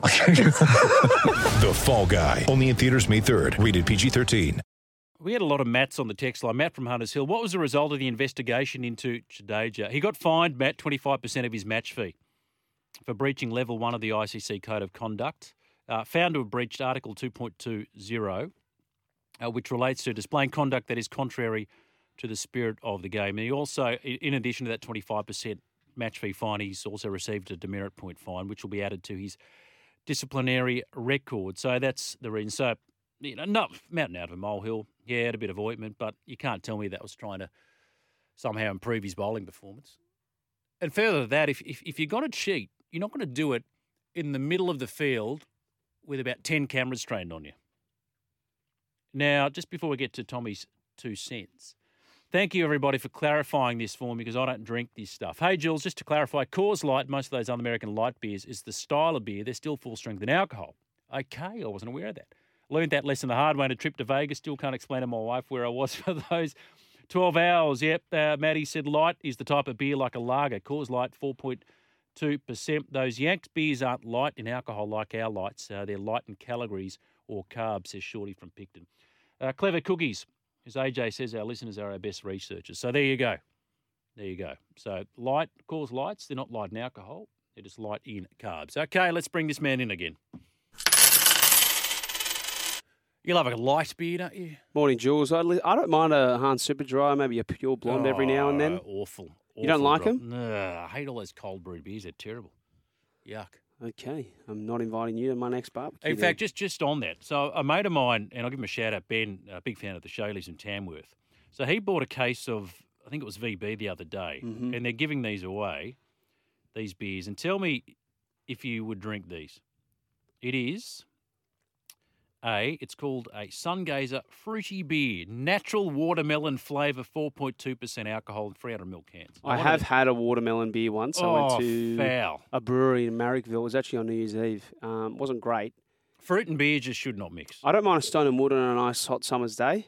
The Fall Guy. Only in theaters May 3rd. Rated PG-13. We had a lot of Matts on the text line. Matt from Hunters Hill. What was the result of the investigation into Jadeja? He got fined, Matt, 25% of his match fee for breaching level one of the ICC Code of Conduct. Uh, found to have breached Article 2.20, uh, which relates to displaying conduct that is contrary to the spirit of the game. And he also, in addition to that 25% match fee fine, he's also received a demerit point fine, which will be added to his disciplinary record. So that's the reason. So, you know, not mountain out of a molehill. Yeah, had a bit of ointment, but you can't tell me that was trying to somehow improve his bowling performance. And further to that, if, if, if you're going to cheat, you're not going to do it in the middle of the field with about 10 cameras trained on you. Now, just before we get to Tommy's two cents, thank you everybody for clarifying this for me because I don't drink this stuff. Hey, Jules, just to clarify, Coors Light, most of those other American light beers, is the style of beer. They're still full strength in alcohol. Okay, I wasn't aware of that. Learned that lesson the hard way on a trip to Vegas. Still can't explain to my wife where I was for those 12 hours. Yep, uh, Maddie said light is the type of beer like a lager. Coors Light, 4.2%. Those Yanks beers aren't light in alcohol like our lights. Uh, they're light in calories or carbs, says Shorty from Picton. Uh, clever cookies, as AJ says, our listeners are our best researchers. So there you go. There you go. So light, Coors Lights, they're not light in alcohol. They're just light in carbs. Okay, let's bring this man in again. You love a light beer, don't you? Morning, Jules. I, li- I don't mind a Hans Super Dry, maybe a pure blonde every now and then. Oh, Awful. You don't awful like them? Nah, I hate all those cold brewed beers. They're terrible. Yuck. Okay, I'm not inviting you to my next barbecue. In then. fact, just just on that, so a mate of mine, and I'll give him a shout out, Ben, a big fan of the show, lives in Tamworth. So he bought a case of, I think it was VB the other day, Mhm. and they're giving these away, these beers. And tell me if you would drink these. It is a, it's called a Sungazer Fruity Beer, natural watermelon flavour, 4.2% alcohol, and 300 ml cans. I wanted have had a watermelon beer once. I Oh, went to foul. a brewery in Marrickville. It was actually on New Year's Eve. Um, wasn't great. Fruit and beer just should not mix. I don't mind a stone and wood on a nice hot summer's day.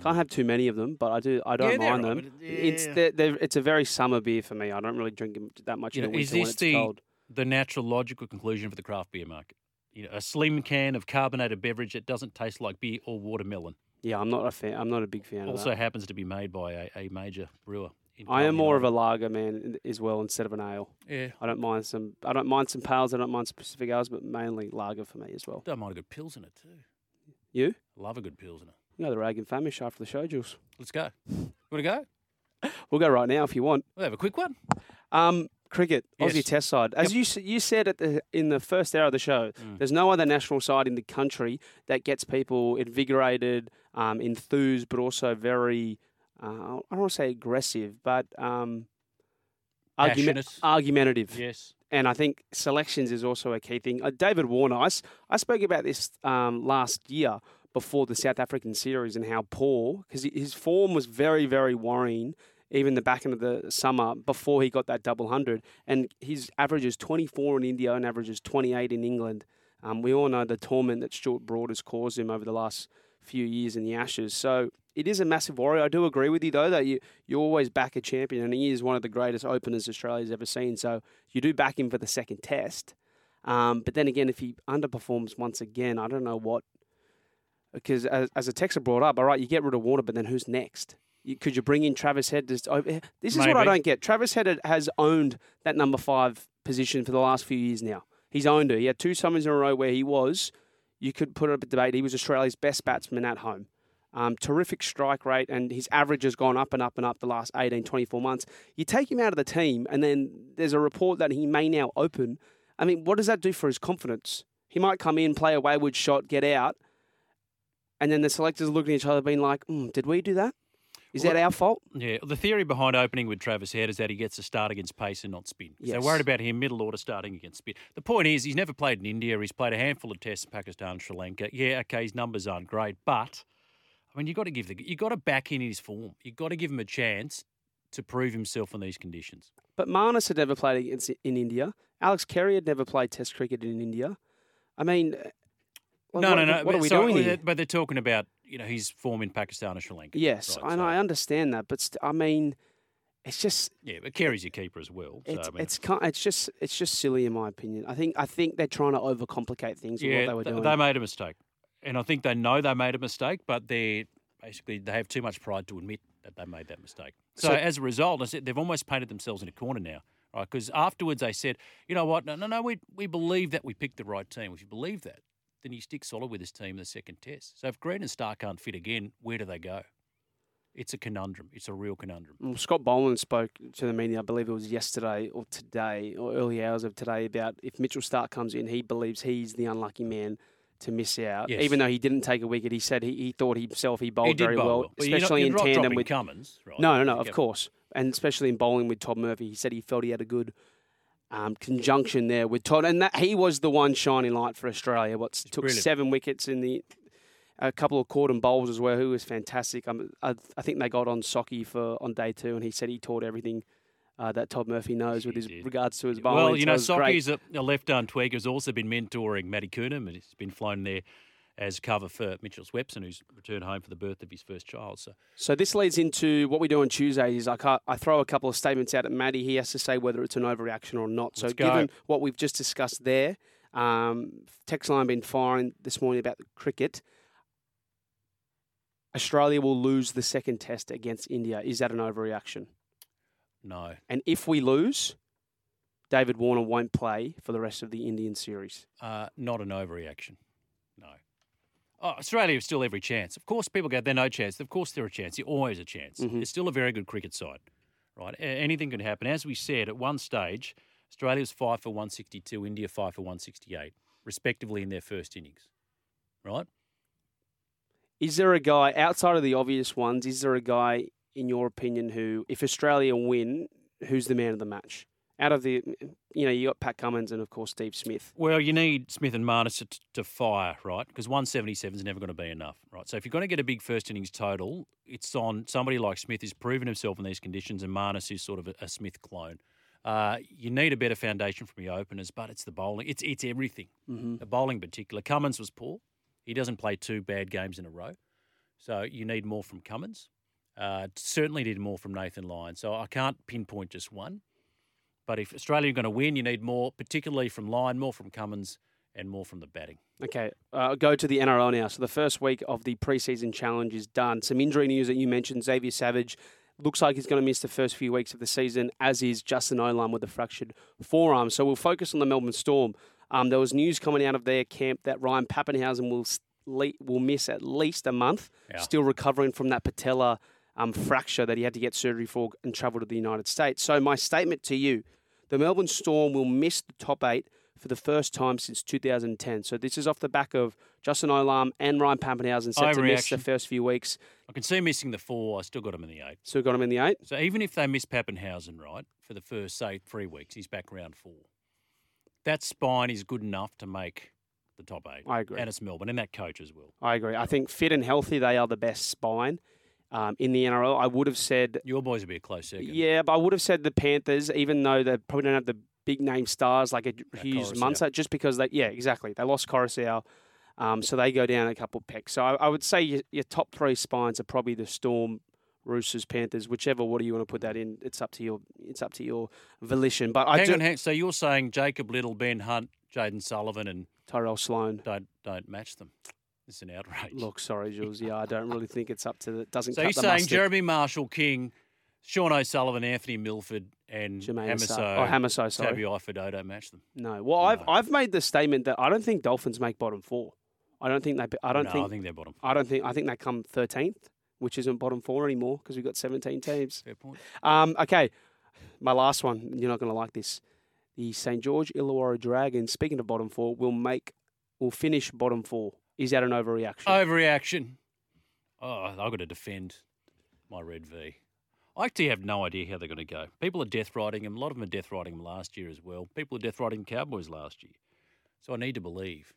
Can't have too many of them, but I do. I don't Mm. Yeah, they're mind right, them. but It's they're, they're, it's a very summer beer for me. I don't really drink that much You in know, the is winter when this it's the cold. the natural logical conclusion for the craft beer market? You know, a slim can of carbonated beverage that doesn't taste like beer or watermelon. Yeah, I'm not a fan. I'm not a big fan Also of that. happens to be made by a, a major brewer. in I am more of a lager man as well instead of an ale. Yeah. I don't mind some. I don't mind some pales. I don't mind specific ales, but mainly lager for me as well. Don't mind a good pills in it too. You? Love a good pills in it. You know the rag and famish after the show, Jules. Let's go. Want to go? We'll go right now if you want. We'll have a quick one. Um, cricket, Yes. Aussie Test side. As Yep. you you said at the in the first hour of the show, Mm. there's no other national side in the country that gets people invigorated, um, enthused, but also very. Uh, I don't want to say aggressive, but um, argument, argumentative. Yes. And I think selections is also a key thing. Uh, David Warner, I spoke about this um, last year before the South African series and how poor, because his form was very, very worrying, even the back end of the summer before he got that double hundred. And his average is 24 in India and averages 28 in England. Um, we all know the torment that Stuart Broad has caused him over the last few years in the Ashes. So it is a massive worry. I do agree with you though that you you always back a champion, and he is one of the greatest openers Australia's ever seen. So you do back him for the second test. Um, but then again, if he underperforms once again, I don't know what. Because as, as a texter brought up, all right, you get rid of Warner, but then who's next? Could you bring in Travis Head? Oh, eh, this is what I don't get. Travis Head has owned that number five position for the last few years now. He's owned it. He had two summers in a row where he was. You could put it up a debate. He was Australia's best batsman at home. Um, terrific strike rate, and his average has gone up and up and up the last 18, 24 months. You take him out of the team, and then there's a report that he may now open. I mean, what does that do for his confidence? He might come in, play a wayward shot, get out, and then the selectors are looking at each other, being like, mm, "Did we do that? Is that our fault?" Yeah, the theory behind opening with Travis Head is that he gets a start against pace and not spin. So Yes. worried about him middle order starting against spin. The point is, he's never played in India. He's played a handful of tests in Pakistan, Sri Lanka. Yeah, okay, his numbers aren't great, but I mean, you've got to give the you've got to back in his form. You've got to give him a chance to prove himself in these conditions. But Marnus had never played against in India. Alex Carey had never played Test cricket in India. I mean, uh, no, what, no, no. What but are we sorry, doing here? But they're talking about you know his form in Pakistan and Sri Lanka. Yes, Right, and so- I understand that, but st- I mean, it's just Yeah, but Carey's your keeper as well. So, it's I mean, it's it's just it's just silly in my opinion. I think I think they're trying to overcomplicate things with yeah, what they were doing. they made a mistake, and I think they know they made a mistake, but they're basically they have too much pride to admit that they made that mistake. So, So- as a result, I said they've almost painted themselves in a corner now, right? Because afterwards they said, you know what? No, no, no. We we believe that we picked the right team. If you believe that, then you stick solid with this team in the second test. So if Green and Starc can't fit again, where do they go? It's a conundrum. It's a real conundrum. Well, Scott Boland spoke to the media, I believe it was yesterday or today or early hours of today, about if Mitchell Starc comes in, he believes he's the unlucky man to miss out. Yes. Even though he didn't take a wicket, he said he, he thought himself he bowled he very bowl well, But you're not- especially you're in tandem with. Cummins, right? No, no, no, of course. And especially in bowling with Todd Murphy, he said he felt he had a good um, conjunction there with Todd, and that he was the one shining light for Australia. What took brilliant. seven wickets in the a couple of Corden bowls as well, who was fantastic. Um, I, I think they got on Socky for on day two, and he said he taught everything uh, that Todd Murphy knows with his did. regards to his bowling. Well, you know. Socky's a, a left-arm tweaker has also been mentoring Matty Kuhnemann, and he's been flown there as cover for Mitchell Swepson, who's returned home for the birth of his first child. So So this leads into what we do on Tuesdays. Is I, I throw a couple of statements out at Maddie. He has to say whether it's an overreaction or not. So given what we've just discussed there, um, text line been firing this morning about the cricket. Australia will lose the second test against India. Is that an overreaction? no, And if we lose, David Warner won't play for the rest of the Indian series. uh, not an overreaction. No. Oh, Australia has still every chance. Of course, people go, they're no chance. Of course, they're a chance. They're always a chance. Mm-hmm. It's still a very good cricket side, right? A- anything can happen. As we said, at one stage, Australia was five for 162, India five for 168, respectively, in their first innings, right? Is there a guy outside of the obvious ones? Is there a guy, in your opinion, who, if Australia win, who's the man of the match? Out of the, you know, you got Pat Cummins and of course Steve Smith. Well, you need Smith and Marnus to, to fire, right? Because 177 is never going to be enough, right? So if you're going to get a big first innings total, it's on somebody like Smith who's proven himself in these conditions, and Marnus is sort of a, a Smith clone. Uh, you need a better foundation from your openers, but it's the bowling. It's it's everything. Mm-hmm. The bowling in particular. Cummins was poor. He doesn't play two bad games in a row. So you need more from Cummins. Uh, certainly need more from Nathan Lyon. So I can't pinpoint just one. But if Australia are going to win, you need more, particularly from Lyon, more from Cummins, and more from the batting. Okay, uh, go to the NRL now. So the first week of the preseason challenge is done. Some injury news that you mentioned. Xavier Savage looks like he's going to miss the first few weeks of the season, as is Justin Olam with a fractured forearm. So we'll focus on the Melbourne Storm. Um, there was news coming out of their camp that Ryan Papenhuyzen will s- le- will miss at least a month, Yeah. still recovering from that patella um, fracture that he had to get surgery for and travel to the United States. So my statement to you: the Melbourne Storm will miss the top eight for the first time since 2010. So this is off the back of Justin Olam and Ryan Papenhuyzen set to miss the first few weeks. I can see missing the four. I still got him in the eight. So got him in the eight. So even if they miss Papenhuyzen, right, for the first, say, three weeks, he's back round four. That spine is good enough to make the top eight. I agree. And it's Melbourne, and that coach as well. I agree. I think fit and healthy, they are the best spine um, in the NRL. I would have said, Your boys would be a close second. yeah, but I would have said the Panthers, even though they probably don't have the big name stars like a Hughes. Munster, just because they, yeah, exactly. They lost Koroisau, um, so they go down a couple of pecks. So I, I would say your, your top three spines are probably the Storm, Roosters, Panthers, whichever order you want to put that in. It's up to your, it's up to your volition. But I hang do on, hang, so you're saying Jacob Liddle, Ben Hunt, Jayden Sullivan, and Tyrell Sloan. don't don't match them? It's an outrage. Look, sorry, Jules. Yeah, I don't really think it's up to the. Doesn't so you're the saying mustard. Jeremy Marshall King, Sean O'Sullivan, Anthony Milford, and Jermaine Hamiso, Asar- oh, Hamiso, sorry. Tabuai-Fidow don't match them. No. Well, I've I've made the statement that I don't think Dolphins make bottom four. I don't think they. I don't no, think. I think they're bottom. I don't think. I think they come thirteenth, which isn't bottom four anymore because we've got seventeen teams. Fair point. Um. Okay. My last one. You're not going to like this. The St George Illawarra Dragons. Speaking of bottom four, will make. Will finish bottom four. Is that an overreaction? Overreaction. Oh, I've got to defend my red V. I actually have no idea how they're going to go. People are death riding them. A lot of them are death riding them last year as well. People are death riding the Cowboys last year. So I need to believe.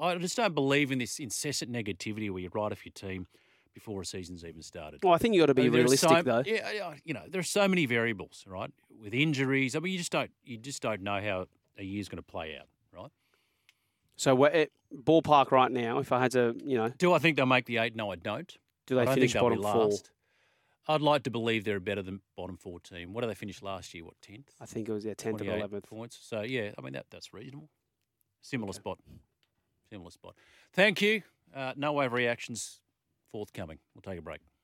I just don't believe in this incessant negativity where you write off your team before a season's even started. Well, I think you've got to I be mean, there realistic so- though. Yeah, you know, there are so many variables, right? With injuries, I mean, you just don't you just don't know how a year's going to play out, right? So at ballpark right now. If I had to, you know, Do I think they'll make the eight? No, I don't. do they I finish think they'll bottom be four? last. I'd like to believe they're a better than bottom four team. What did they finish last year? What tenth? I think it was yeah, tenth or eleventh. points. So yeah, I mean that that's reasonable. Similar spot. Similar spot. Thank you. Uh, no overreactions forthcoming. We'll take a break.